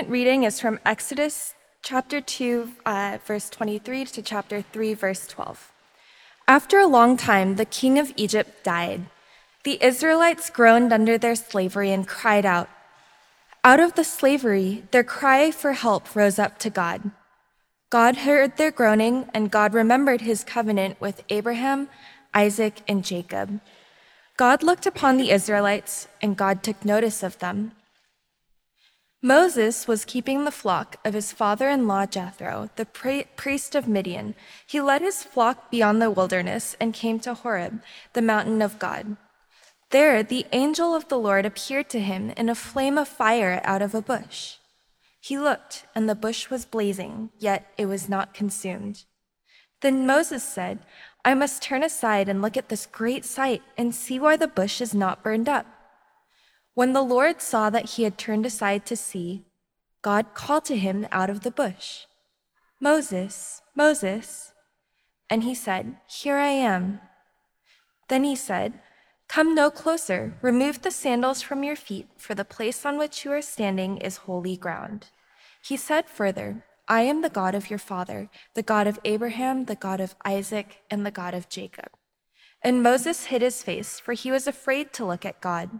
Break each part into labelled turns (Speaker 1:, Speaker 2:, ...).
Speaker 1: Testament reading is from Exodus chapter 2, uh, verse 23 to chapter 3, verse 12. After a long time, the king of Egypt died. The Israelites groaned under their slavery and cried out. Out of the slavery, their cry for help rose up to God. God heard their groaning, and God remembered his covenant with Abraham, Isaac, and Jacob. God looked upon the Israelites, and God took notice of them. Moses was keeping the flock of his father in law Jethro, the priest of Midian. He led his flock beyond the wilderness and came to Horeb, the mountain of God. There, the angel of the Lord appeared to him in a flame of fire out of a bush. He looked, and the bush was blazing, yet it was not consumed. Then Moses said, I must turn aside and look at this great sight and see why the bush is not burned up. When the Lord saw that he had turned aside to see, God called to him out of the bush, Moses, Moses. And he said, Here I am. Then he said, Come no closer, remove the sandals from your feet, for the place on which you are standing is holy ground. He said further, I am the God of your father, the God of Abraham, the God of Isaac, and the God of Jacob. And Moses hid his face, for he was afraid to look at God.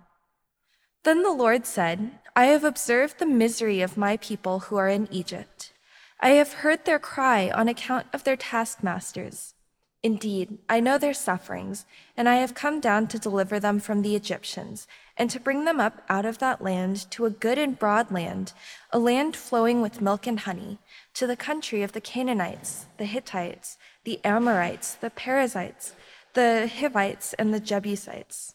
Speaker 1: Then the Lord said, I have observed the misery of my people who are in Egypt. I have heard their cry on account of their taskmasters. Indeed, I know their sufferings, and I have come down to deliver them from the Egyptians, and to bring them up out of that land to a good and broad land, a land flowing with milk and honey, to the country of the Canaanites, the Hittites, the Amorites, the Perizzites, the Hivites, and the Jebusites.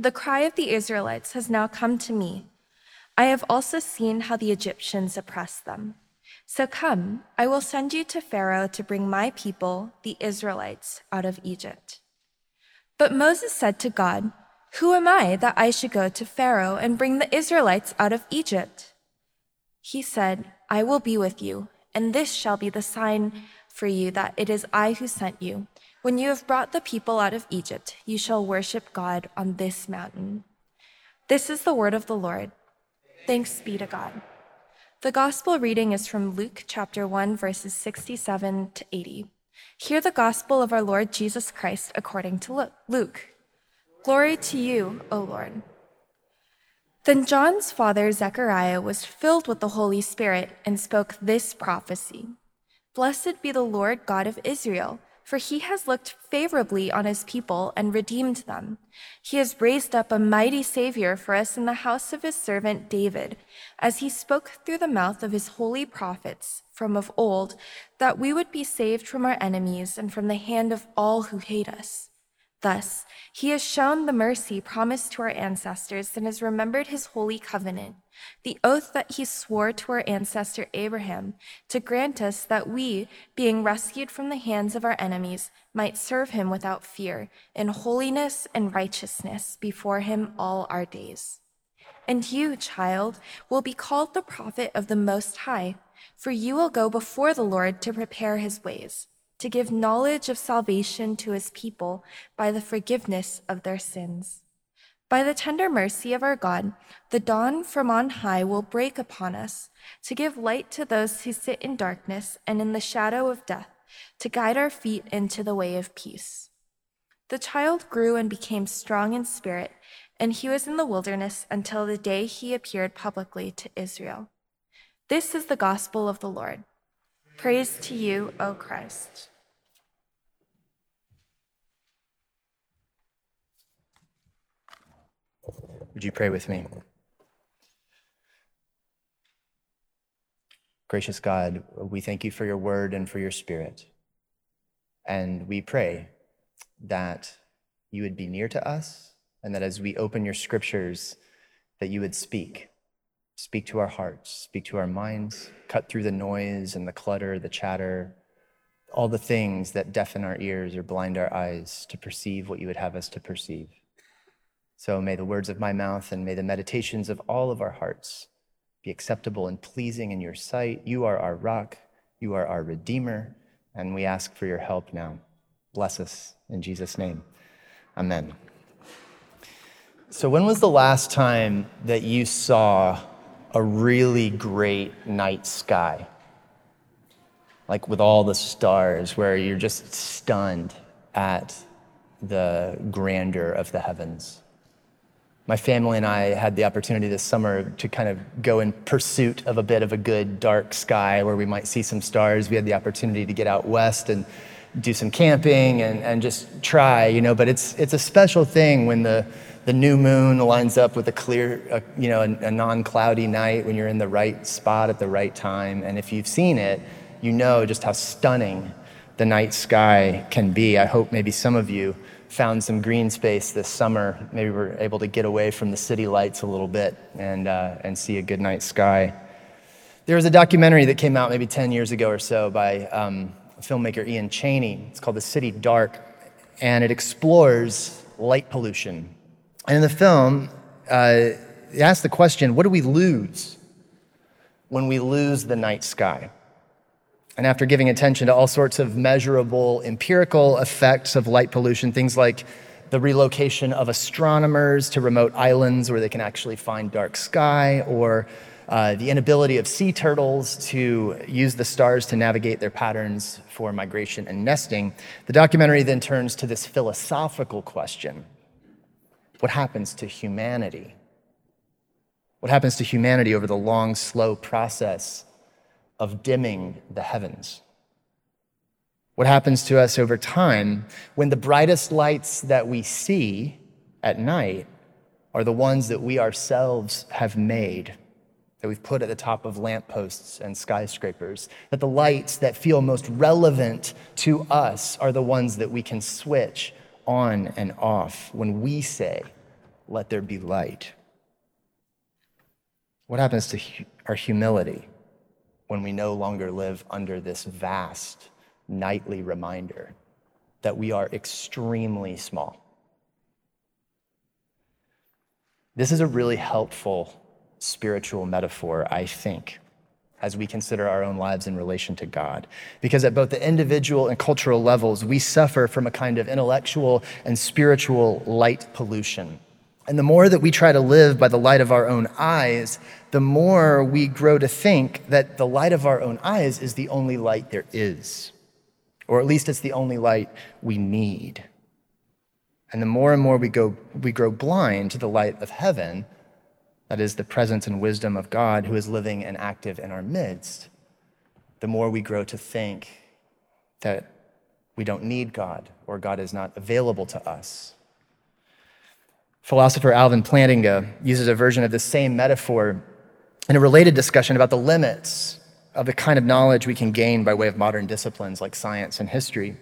Speaker 1: The cry of the Israelites has now come to me. I have also seen how the Egyptians oppress them. So come, I will send you to Pharaoh to bring my people, the Israelites, out of Egypt. But Moses said to God, Who am I that I should go to Pharaoh and bring the Israelites out of Egypt? He said, I will be with you, and this shall be the sign for you that it is I who sent you. When you have brought the people out of Egypt, you shall worship God on this mountain. This is the word of the Lord. Thanks be to God. The gospel reading is from Luke chapter 1, verses 67 to 80. Hear the gospel of our Lord Jesus Christ according to Luke. Glory to you, O Lord. Then John's father, Zechariah, was filled with the Holy Spirit and spoke this prophecy Blessed be the Lord God of Israel for he has looked favorably on his people and redeemed them. He has raised up a mighty Savior for us in the house of his servant David, as he spoke through the mouth of his holy prophets from of old, that we would be saved from our enemies and from the hand of all who hate us. Thus, he has shown the mercy promised to our ancestors and has remembered his holy covenant, the oath that he swore to our ancestor Abraham, to grant us that we, being rescued from the hands of our enemies, might serve him without fear, in holiness and righteousness before him all our days. And you, child, will be called the prophet of the Most High, for you will go before the Lord to prepare his ways to give knowledge of salvation to his people by the forgiveness of their sins. By the tender mercy of our God, the dawn from on high will break upon us to give light to those who sit in darkness and in the shadow of death, to guide our feet into the way of peace. The child grew and became strong in spirit, and he was in the wilderness until the day he appeared publicly to Israel. This is the gospel of the Lord. Praise to you, O Christ.
Speaker 2: Would you pray with me? Gracious God, we thank you for your word and for your spirit. And we pray that you would be near to us and that as we open your scriptures, that you would speak Speak to our hearts, speak to our minds, cut through the noise and the clutter, the chatter, all the things that deafen our ears or blind our eyes to perceive what you would have us to perceive. So may the words of my mouth and may the meditations of all of our hearts be acceptable and pleasing in your sight. You are our rock, you are our Redeemer, and we ask for your help now. Bless us in Jesus' name. Amen. So, when was the last time that you saw a really great night sky, like with all the stars, where you're just stunned at the grandeur of the heavens. My family and I had the opportunity this summer to kind of go in pursuit of a bit of a good dark sky where we might see some stars. We had the opportunity to get out west and do some camping and, and just try, you know, but it's, it's a special thing when the, the new moon lines up with a clear, uh, you know, a, a non-cloudy night when you're in the right spot at the right time. And if you've seen it, you know just how stunning the night sky can be. I hope maybe some of you found some green space this summer. Maybe we're able to get away from the city lights a little bit and, uh, and see a good night sky. There was a documentary that came out maybe 10 years ago or so by um, filmmaker Ian Cheney. It's called The City Dark, and it explores light pollution. And in the film, uh, it asks the question what do we lose when we lose the night sky? And after giving attention to all sorts of measurable empirical effects of light pollution, things like the relocation of astronomers to remote islands where they can actually find dark sky, or uh, the inability of sea turtles to use the stars to navigate their patterns for migration and nesting, the documentary then turns to this philosophical question What happens to humanity? What happens to humanity over the long, slow process of dimming the heavens. What happens to us over time when the brightest lights that we see at night are the ones that we ourselves have made, that we've put at the top of lampposts and skyscrapers, that the lights that feel most relevant to us are the ones that we can switch on and off when we say, Let there be light. What happens to our humility? When we no longer live under this vast nightly reminder that we are extremely small. This is a really helpful spiritual metaphor, I think, as we consider our own lives in relation to God. Because at both the individual and cultural levels, we suffer from a kind of intellectual and spiritual light pollution and the more that we try to live by the light of our own eyes, the more we grow to think that the light of our own eyes is the only light there is, or at least it's the only light we need. And the more and more we, go, we grow blind to the light of heaven, that is the presence and wisdom of God who is living and active in our midst, the more we grow to think that we don't need God or God is not available to us. Philosopher Alvin Plantinga uses a version of the same metaphor in a related discussion about the limits of the kind of knowledge we can gain by way of modern disciplines like science and history.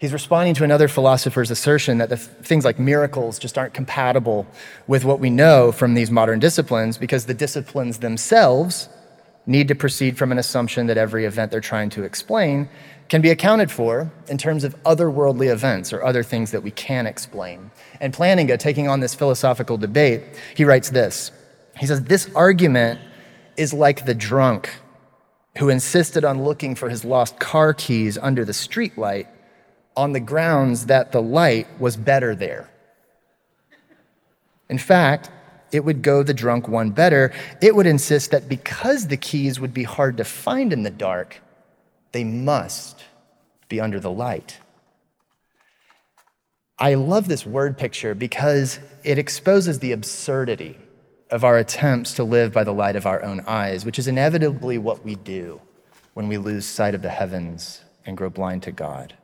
Speaker 2: He's responding to another philosopher's assertion that things like miracles just aren't compatible with what we know from these modern disciplines because the disciplines themselves need to proceed from an assumption that every event they're trying to explain can be accounted for in terms of otherworldly events or other things that we can explain. And Plantinga, taking on this philosophical debate, he writes this. He says, This argument is like the drunk who insisted on looking for his lost car keys under the streetlight on the grounds that the light was better there. In fact, it would go the drunk one better. It would insist that because the keys would be hard to find in the dark, they must be under the light. I love this word picture because it exposes the absurdity of our attempts to live by the light of our own eyes, which is inevitably what we do when we lose sight of the heavens and grow blind to God.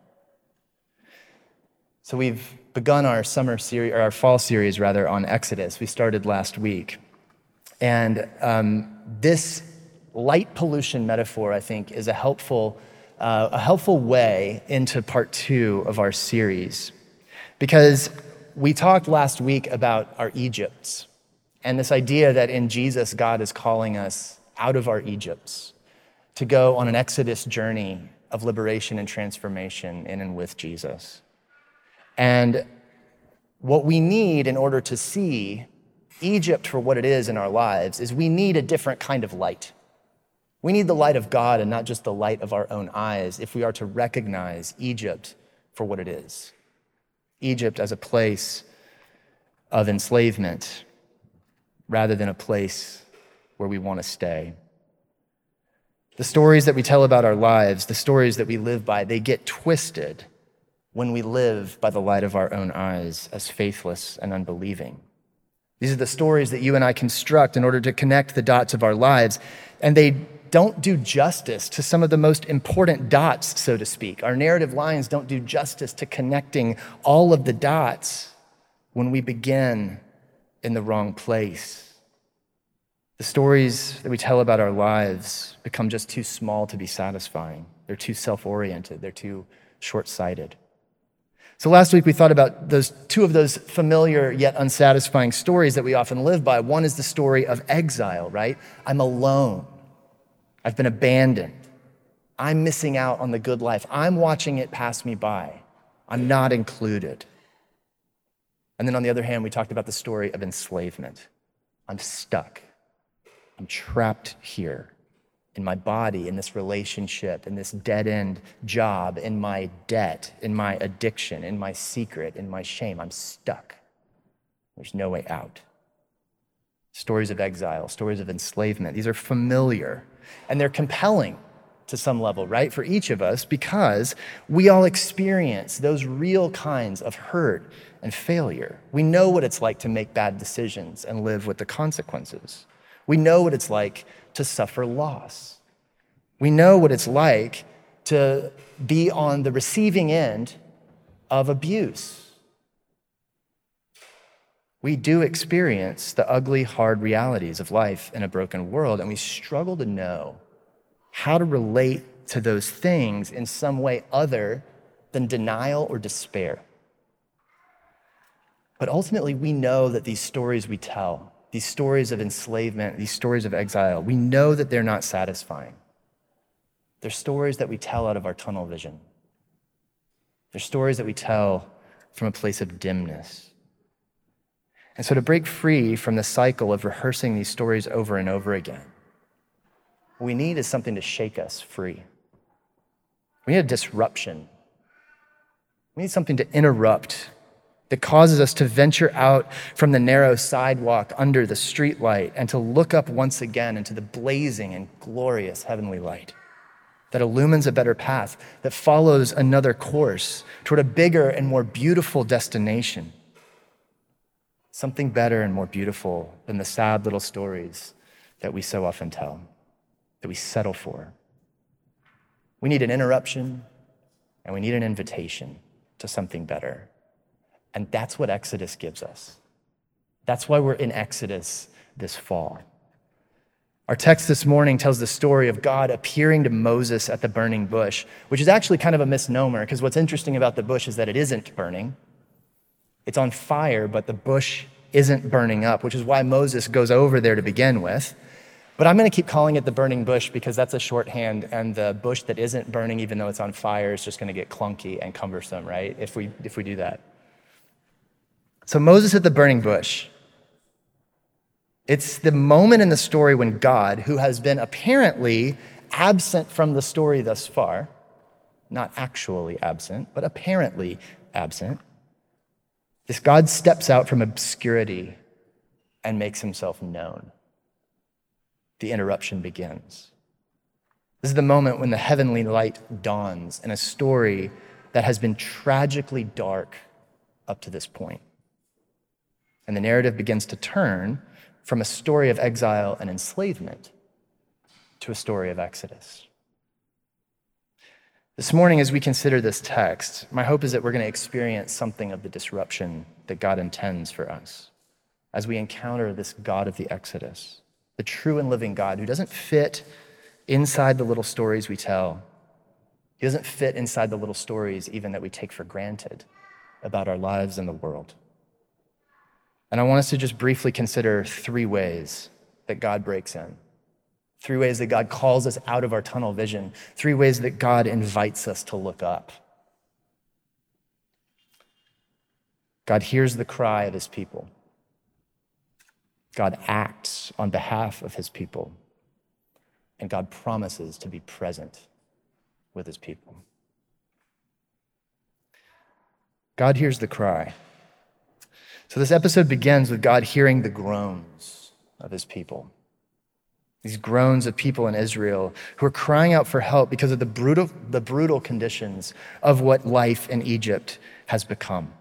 Speaker 2: So we've begun our summer series, or our fall series rather, on Exodus. We started last week. And um, this light pollution metaphor, I think, is a helpful, uh, a helpful way into part two of our series. Because we talked last week about our Egypts and this idea that in Jesus, God is calling us out of our Egypts to go on an Exodus journey of liberation and transformation in and with Jesus. And what we need in order to see Egypt for what it is in our lives is we need a different kind of light. We need the light of God and not just the light of our own eyes if we are to recognize Egypt for what it is Egypt as a place of enslavement rather than a place where we want to stay. The stories that we tell about our lives, the stories that we live by, they get twisted when we live by the light of our own eyes as faithless and unbelieving. These are the stories that you and I construct in order to connect the dots of our lives, and they don't do justice to some of the most important dots, so to speak. Our narrative lines don't do justice to connecting all of the dots when we begin in the wrong place. The stories that we tell about our lives become just too small to be satisfying. They're too self oriented, they're too short sighted. So last week we thought about those two of those familiar yet unsatisfying stories that we often live by. One is the story of exile, right? I'm alone. I've been abandoned. I'm missing out on the good life. I'm watching it pass me by. I'm not included. And then on the other hand, we talked about the story of enslavement. I'm stuck. I'm trapped here in my body, in this relationship, in this dead end job, in my debt, in my addiction, in my secret, in my shame. I'm stuck. There's no way out. Stories of exile, stories of enslavement, these are familiar and they're compelling to some level, right, for each of us because we all experience those real kinds of hurt and failure. We know what it's like to make bad decisions and live with the consequences. We know what it's like to suffer loss. We know what it's like to be on the receiving end of abuse. We do experience the ugly, hard realities of life in a broken world, and we struggle to know how to relate to those things in some way other than denial or despair. But ultimately, we know that these stories we tell, these stories of enslavement, these stories of exile, we know that they're not satisfying. They're stories that we tell out of our tunnel vision. They're stories that we tell from a place of dimness. And so, to break free from the cycle of rehearsing these stories over and over again, what we need is something to shake us free. We need a disruption. We need something to interrupt that causes us to venture out from the narrow sidewalk under the streetlight and to look up once again into the blazing and glorious heavenly light that illumines a better path, that follows another course toward a bigger and more beautiful destination. Something better and more beautiful than the sad little stories that we so often tell, that we settle for. We need an interruption and we need an invitation to something better. And that's what Exodus gives us. That's why we're in Exodus this fall. Our text this morning tells the story of God appearing to Moses at the burning bush, which is actually kind of a misnomer because what's interesting about the bush is that it isn't burning. It's on fire, but the bush isn't burning up, which is why Moses goes over there to begin with. But I'm going to keep calling it the burning bush because that's a shorthand, and the bush that isn't burning, even though it's on fire, is just going to get clunky and cumbersome, right? If we, if we do that. So Moses at the burning bush. It's the moment in the story when God, who has been apparently absent from the story thus far, not actually absent, but apparently absent, this God steps out from obscurity and makes himself known. The interruption begins. This is the moment when the heavenly light dawns in a story that has been tragically dark up to this point. And the narrative begins to turn from a story of exile and enslavement to a story of Exodus. This morning, as we consider this text, my hope is that we're going to experience something of the disruption that God intends for us as we encounter this God of the Exodus, the true and living God who doesn't fit inside the little stories we tell. He doesn't fit inside the little stories, even that we take for granted about our lives and the world. And I want us to just briefly consider three ways that God breaks in. Three ways that God calls us out of our tunnel vision. Three ways that God invites us to look up. God hears the cry of his people. God acts on behalf of his people. And God promises to be present with his people. God hears the cry. So, this episode begins with God hearing the groans of his people. these groans of people in Israel who are crying out for help because of the brutal, the brutal conditions of what life in Egypt has become.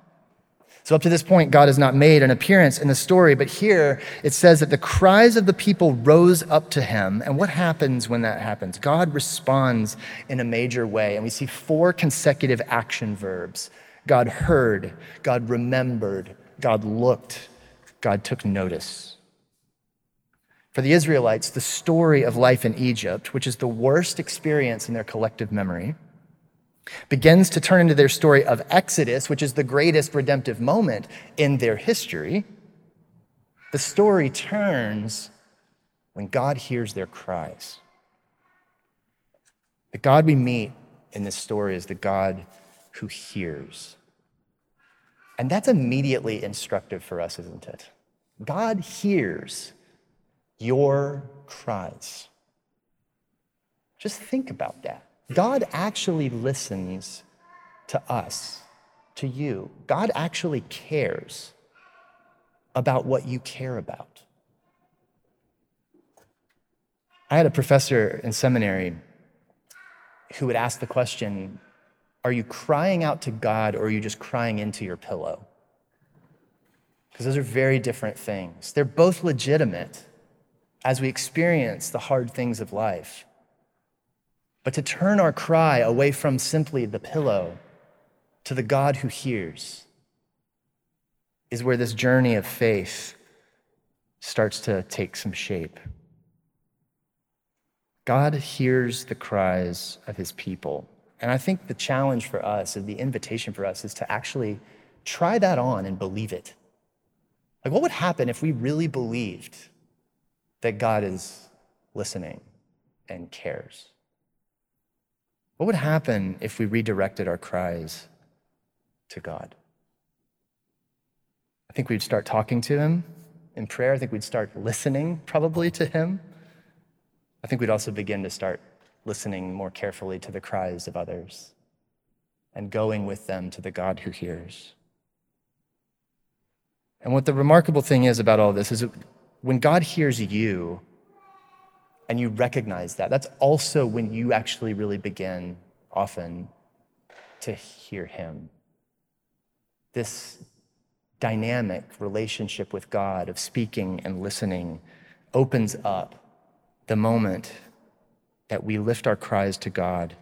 Speaker 2: So, up to this point, God has not made an appearance in the story, but here it says that the cries of the people rose up to him. And what happens when that happens? God responds in a major way. And we see four consecutive action verbs God heard, God remembered, God looked, God took notice. For the Israelites, the story of life in Egypt, which is the worst experience in their collective memory, begins to turn into their story of Exodus, which is the greatest redemptive moment in their history. The story turns when God hears their cries. The God we meet in this story is the God who hears. And that's immediately instructive for us, isn't it? God hears your cries. Just think about that. God actually listens to us, to you. God actually cares about what you care about. I had a professor in seminary who would ask the question Are you crying out to God or are you just crying into your pillow? Because those are very different things. They're both legitimate as we experience the hard things of life. But to turn our cry away from simply the pillow to the God who hears is where this journey of faith starts to take some shape. God hears the cries of his people. And I think the challenge for us and the invitation for us is to actually try that on and believe it. Like, what would happen if we really believed that God is listening and cares? What would happen if we redirected our cries to God? I think we'd start talking to Him in prayer. I think we'd start listening probably to Him. I think we'd also begin to start listening more carefully to the cries of others and going with them to the God who hears. And what the remarkable thing is about all this is when God hears you, and you recognize that, that's also when you actually really begin often to hear Him. This dynamic relationship with God of speaking and listening opens up the moment that we lift our cries to God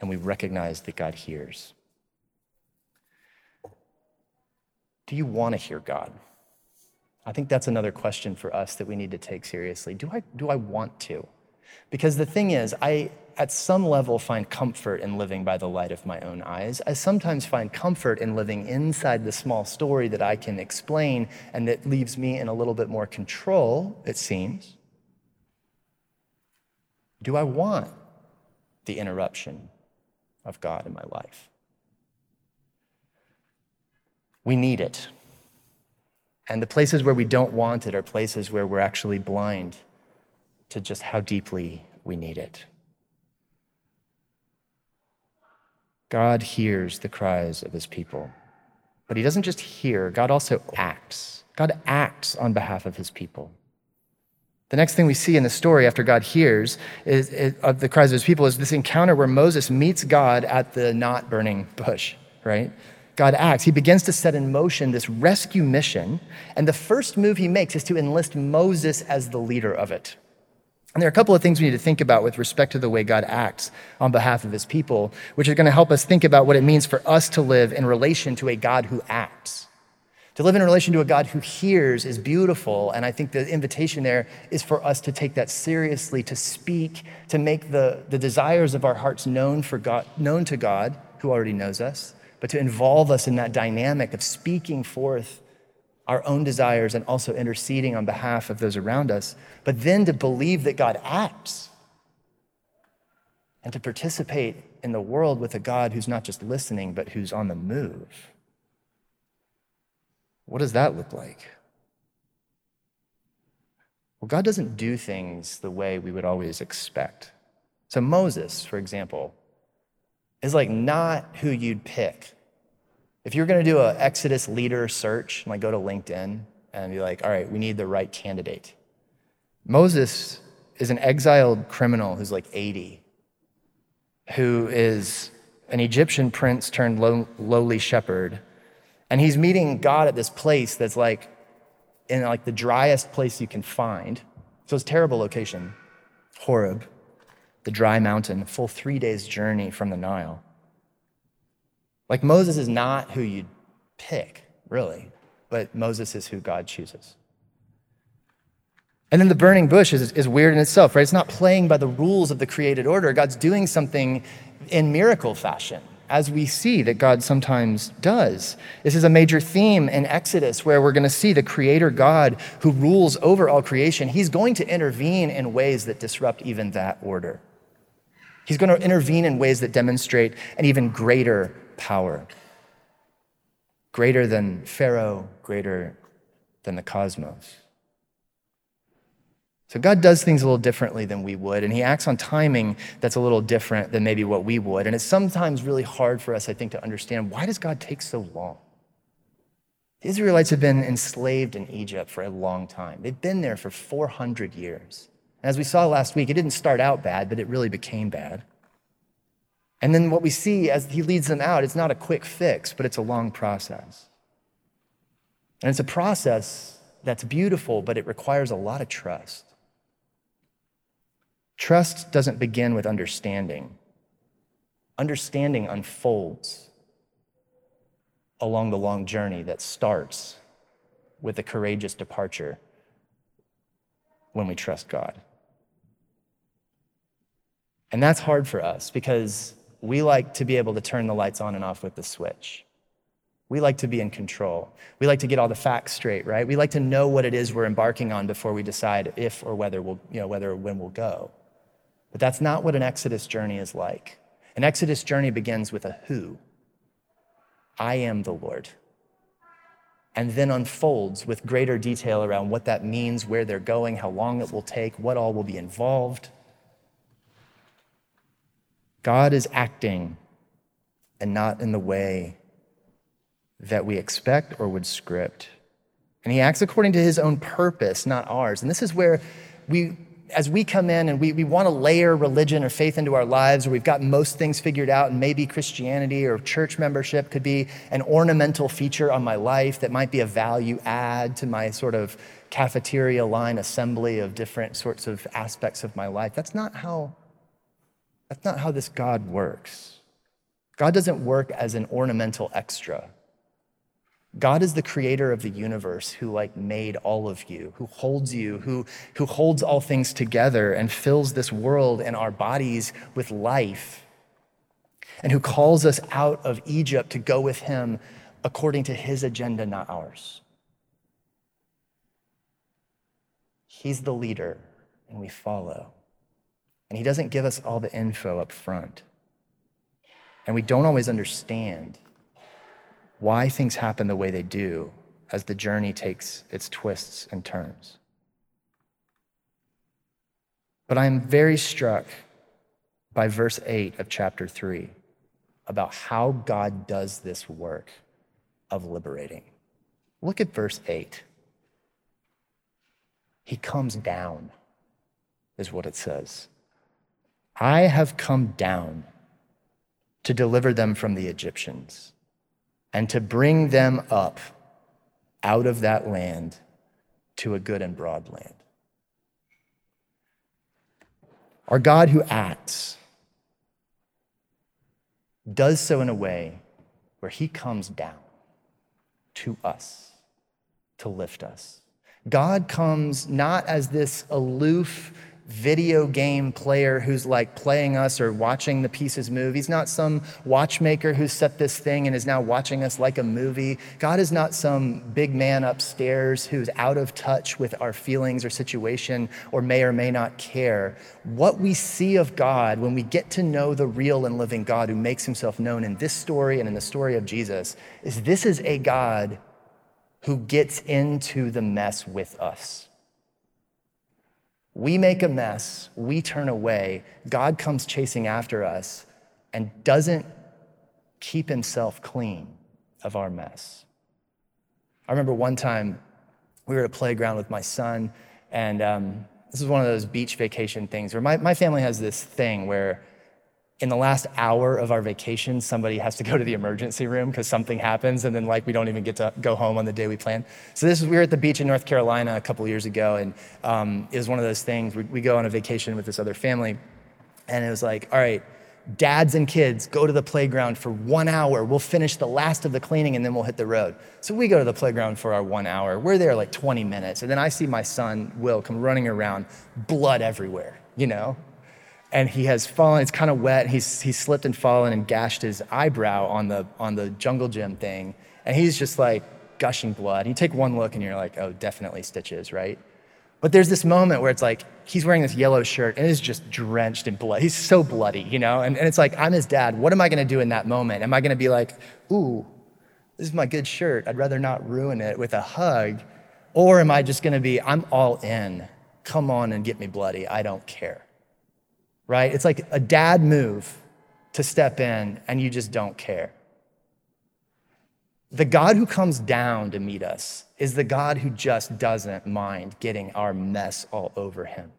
Speaker 2: and we recognize that God hears. Do you want to hear God? I think that's another question for us that we need to take seriously. Do I, do I want to? Because the thing is, I, at some level, find comfort in living by the light of my own eyes. I sometimes find comfort in living inside the small story that I can explain and that leaves me in a little bit more control, it seems. Do I want the interruption of God in my life? We need it. And the places where we don't want it are places where we're actually blind to just how deeply we need it. God hears the cries of his people. But he doesn't just hear, God also acts. God acts on behalf of his people. The next thing we see in the story after God hears is, is, of the cries of his people is this encounter where Moses meets God at the not burning bush, right? God acts. He begins to set in motion this rescue mission, and the first move he makes is to enlist Moses as the leader of it. And there are a couple of things we need to think about with respect to the way God acts on behalf of his people, which are going to help us think about what it means for us to live in relation to a God who acts. To live in relation to a God who hears is beautiful, and I think the invitation there is for us to take that seriously, to speak, to make the, the desires of our hearts known, for God, known to God, who already knows us, but to involve us in that dynamic of speaking forth our own desires and also interceding on behalf of those around us, but then to believe that God acts and to participate in the world with a God who's not just listening, but who's on the move. What does that look like? Well, God doesn't do things the way we would always expect. So, Moses, for example, is like not who you'd pick. If you're going to do an Exodus leader search, and like go to LinkedIn and be like, all right, we need the right candidate. Moses is an exiled criminal who's like 80, who is an Egyptian prince turned lowly shepherd. And he's meeting God at this place that's like in like the driest place you can find. So it's terrible location. Horeb, the dry mountain, full three days journey from the Nile. Like Moses is not who you'd pick, really, but Moses is who God chooses. And then the burning bush is, is weird in itself, right? It's not playing by the rules of the created order. God's doing something in miracle fashion, as we see that God sometimes does. This is a major theme in Exodus where we're going to see the creator God who rules over all creation. He's going to intervene in ways that disrupt even that order. He's going to intervene in ways that demonstrate an even greater power, greater than Pharaoh, greater than the cosmos. So God does things a little differently than we would, and He acts on timing that's a little different than maybe what we would. And it's sometimes really hard for us, I think, to understand why does God take so long? The Israelites have been enslaved in Egypt for a long time. They've been there for 400 years. And as we saw last week, it didn't start out bad, but it really became bad. And then what we see as he leads them out, it's not a quick fix, but it's a long process. And it's a process that's beautiful, but it requires a lot of trust. Trust doesn't begin with understanding, understanding unfolds along the long journey that starts with a courageous departure when we trust God. And that's hard for us because we like to be able to turn the lights on and off with the switch. We like to be in control. We like to get all the facts straight, right? We like to know what it is we're embarking on before we decide if or whether we'll, you know, whether or when we'll go. But that's not what an Exodus journey is like. An Exodus journey begins with a who I am the Lord. And then unfolds with greater detail around what that means, where they're going, how long it will take, what all will be involved. God is acting and not in the way that we expect or would script. And he acts according to his own purpose, not ours. And this is where we as we come in and we, we want to layer religion or faith into our lives, or we've got most things figured out, and maybe Christianity or church membership could be an ornamental feature on my life that might be a value add to my sort of cafeteria line assembly of different sorts of aspects of my life. That's not how, that's not how this God works. God doesn't work as an ornamental extra. God is the creator of the universe who like made all of you, who holds you, who, who holds all things together and fills this world and our bodies with life, and who calls us out of Egypt to go with him according to his agenda, not ours. He's the leader, and we follow. And he doesn't give us all the info up front. And we don't always understand why things happen the way they do as the journey takes its twists and turns. But I'm very struck by verse 8 of chapter 3 about how God does this work of liberating. Look at verse 8. He comes down, is what it says. I have come down to deliver them from the Egyptians and to bring them up out of that land to a good and broad land. Our God who acts does so in a way where he comes down to us to lift us. God comes not as this aloof, video game player who's like playing us or watching the pieces move. He's not some watchmaker who set this thing and is now watching us like a movie. God is not some big man upstairs who's out of touch with our feelings or situation or may or may not care. What we see of God when we get to know the real and living God who makes himself known in this story and in the story of Jesus is this is a God who gets into the mess with us. We make a mess, we turn away, God comes chasing after us and doesn't keep himself clean of our mess. I remember one time we were at a playground with my son, and um, this is one of those beach vacation things where my, my family has this thing where in the last hour of our vacation, somebody has to go to the emergency room because something happens, and then like we don't even get to go home on the day we plan. So this is we were at the beach in North Carolina a couple years ago, and um, it was one of those things. We, we go on a vacation with this other family, and it was like, all right, dads and kids go to the playground for one hour. We'll finish the last of the cleaning, and then we'll hit the road. So we go to the playground for our one hour. We're there like 20 minutes, and then I see my son Will come running around, blood everywhere, you know and he has fallen. It's kind of wet. He's he's slipped and fallen and gashed his eyebrow on the on the jungle gym thing, and he's just like gushing blood. And You take one look and you're like, oh, definitely stitches, right? But there's this moment where it's like he's wearing this yellow shirt and is just drenched in blood. He's so bloody, you know. And, and it's like I'm his dad. What am I going to do in that moment? Am I going to be like, ooh, this is my good shirt. I'd rather not ruin it with a hug, or am I just going to be, I'm all in. Come on and get me bloody. I don't care right? It's like a dad move to step in and you just don't care. The God who comes down to meet us is the God who just doesn't mind getting our mess all over him.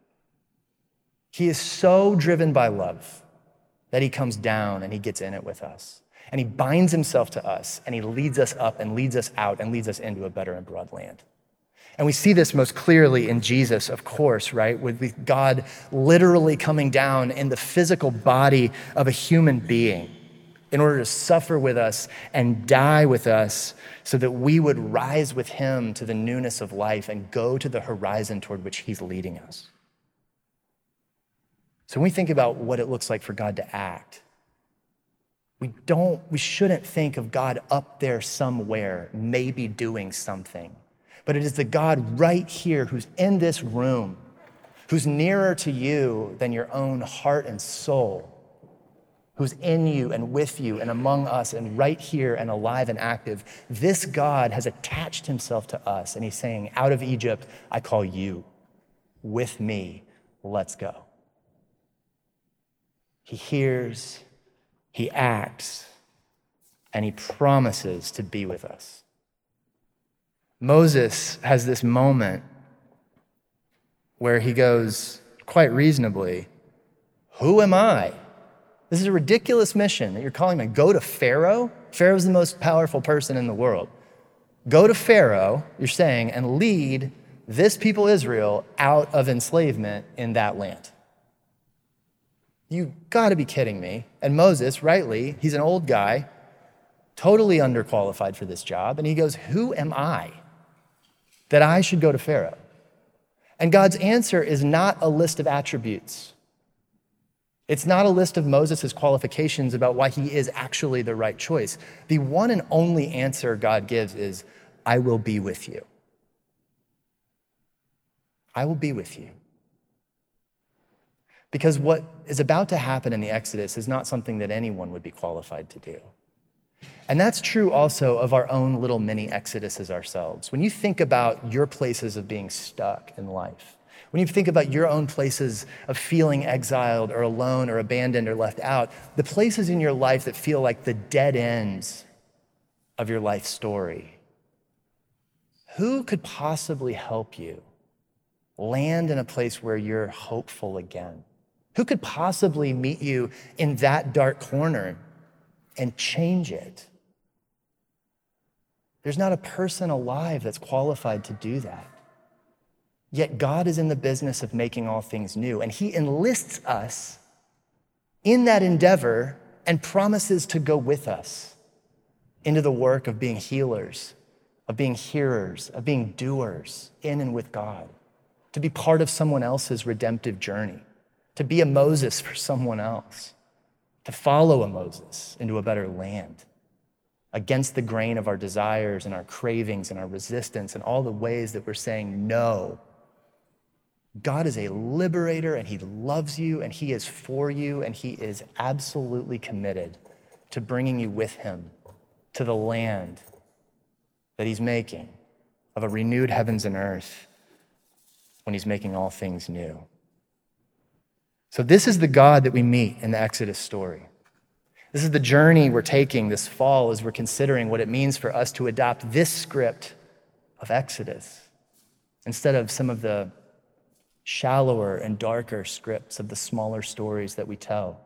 Speaker 2: He is so driven by love that he comes down and he gets in it with us. And he binds himself to us and he leads us up and leads us out and leads us into a better and broad land. And we see this most clearly in Jesus, of course, right? With God literally coming down in the physical body of a human being in order to suffer with us and die with us so that we would rise with him to the newness of life and go to the horizon toward which he's leading us. So when we think about what it looks like for God to act, we don't we shouldn't think of God up there somewhere maybe doing something but it is the God right here who's in this room, who's nearer to you than your own heart and soul, who's in you and with you and among us and right here and alive and active. This God has attached himself to us, and he's saying, Out of Egypt, I call you. With me, let's go. He hears, he acts, and he promises to be with us. Moses has this moment where he goes, quite reasonably, Who am I? This is a ridiculous mission that you're calling me. Go to Pharaoh? Pharaoh's the most powerful person in the world. Go to Pharaoh, you're saying, and lead this people, Israel, out of enslavement in that land. You gotta be kidding me. And Moses, rightly, he's an old guy, totally underqualified for this job, and he goes, Who am I? That I should go to Pharaoh? And God's answer is not a list of attributes. It's not a list of Moses' qualifications about why he is actually the right choice. The one and only answer God gives is, I will be with you. I will be with you. Because what is about to happen in the Exodus is not something that anyone would be qualified to do. And that's true also of our own little mini exoduses ourselves. When you think about your places of being stuck in life, when you think about your own places of feeling exiled or alone or abandoned or left out, the places in your life that feel like the dead ends of your life story, who could possibly help you land in a place where you're hopeful again? Who could possibly meet you in that dark corner and change it. There's not a person alive that's qualified to do that. Yet God is in the business of making all things new, and He enlists us in that endeavor and promises to go with us into the work of being healers, of being hearers, of being doers in and with God, to be part of someone else's redemptive journey, to be a Moses for someone else to follow a Moses into a better land against the grain of our desires and our cravings and our resistance and all the ways that we're saying no. God is a liberator and he loves you and he is for you and he is absolutely committed to bringing you with him to the land that he's making of a renewed heavens and earth when he's making all things new. So, this is the God that we meet in the Exodus story. This is the journey we're taking this fall as we're considering what it means for us to adopt this script of Exodus instead of some of the shallower and darker scripts of the smaller stories that we tell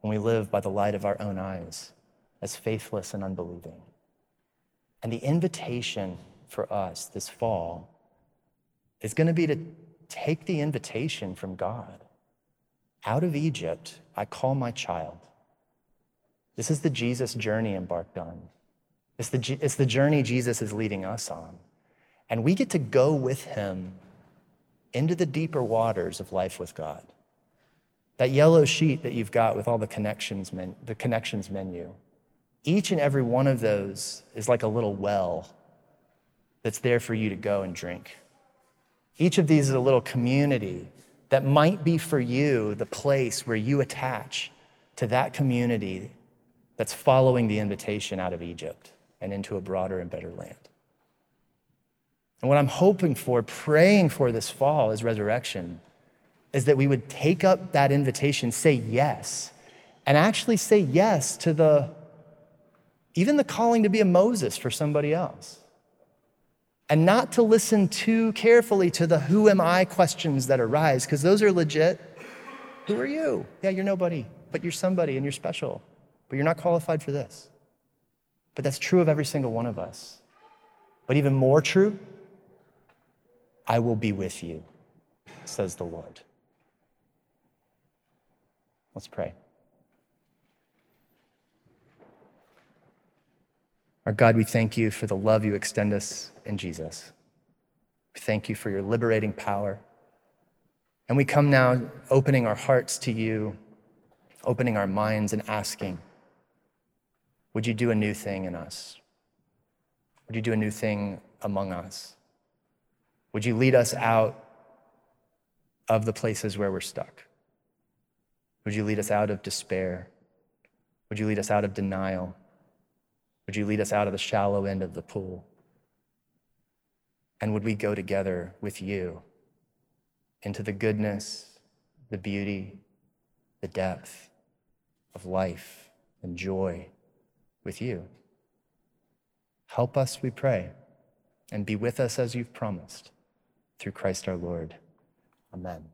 Speaker 2: when we live by the light of our own eyes as faithless and unbelieving. And the invitation for us this fall is going to be to take the invitation from God. Out of Egypt, I call my child. This is the Jesus journey embarked on. It's the, it's the journey Jesus is leading us on. And we get to go with him into the deeper waters of life with God. That yellow sheet that you've got with all the connections, men, the connections menu, each and every one of those is like a little well that's there for you to go and drink. Each of these is a little community that might be for you the place where you attach to that community that's following the invitation out of Egypt and into a broader and better land. And what I'm hoping for, praying for this fall is resurrection, is that we would take up that invitation, say yes, and actually say yes to the even the calling to be a Moses for somebody else. And not to listen too carefully to the who am I questions that arise, because those are legit. Who are you? Yeah, you're nobody, but you're somebody and you're special, but you're not qualified for this. But that's true of every single one of us. But even more true, I will be with you, says the Lord. Let's pray. Our God, we thank you for the love you extend us in Jesus. We thank you for your liberating power. And we come now opening our hearts to you, opening our minds and asking, would you do a new thing in us? Would you do a new thing among us? Would you lead us out of the places where we're stuck? Would you lead us out of despair? Would you lead us out of denial? Would you lead us out of the shallow end of the pool? And would we go together with you into the goodness, the beauty, the depth of life and joy with you? Help us, we pray, and be with us as you've promised through Christ our Lord. Amen.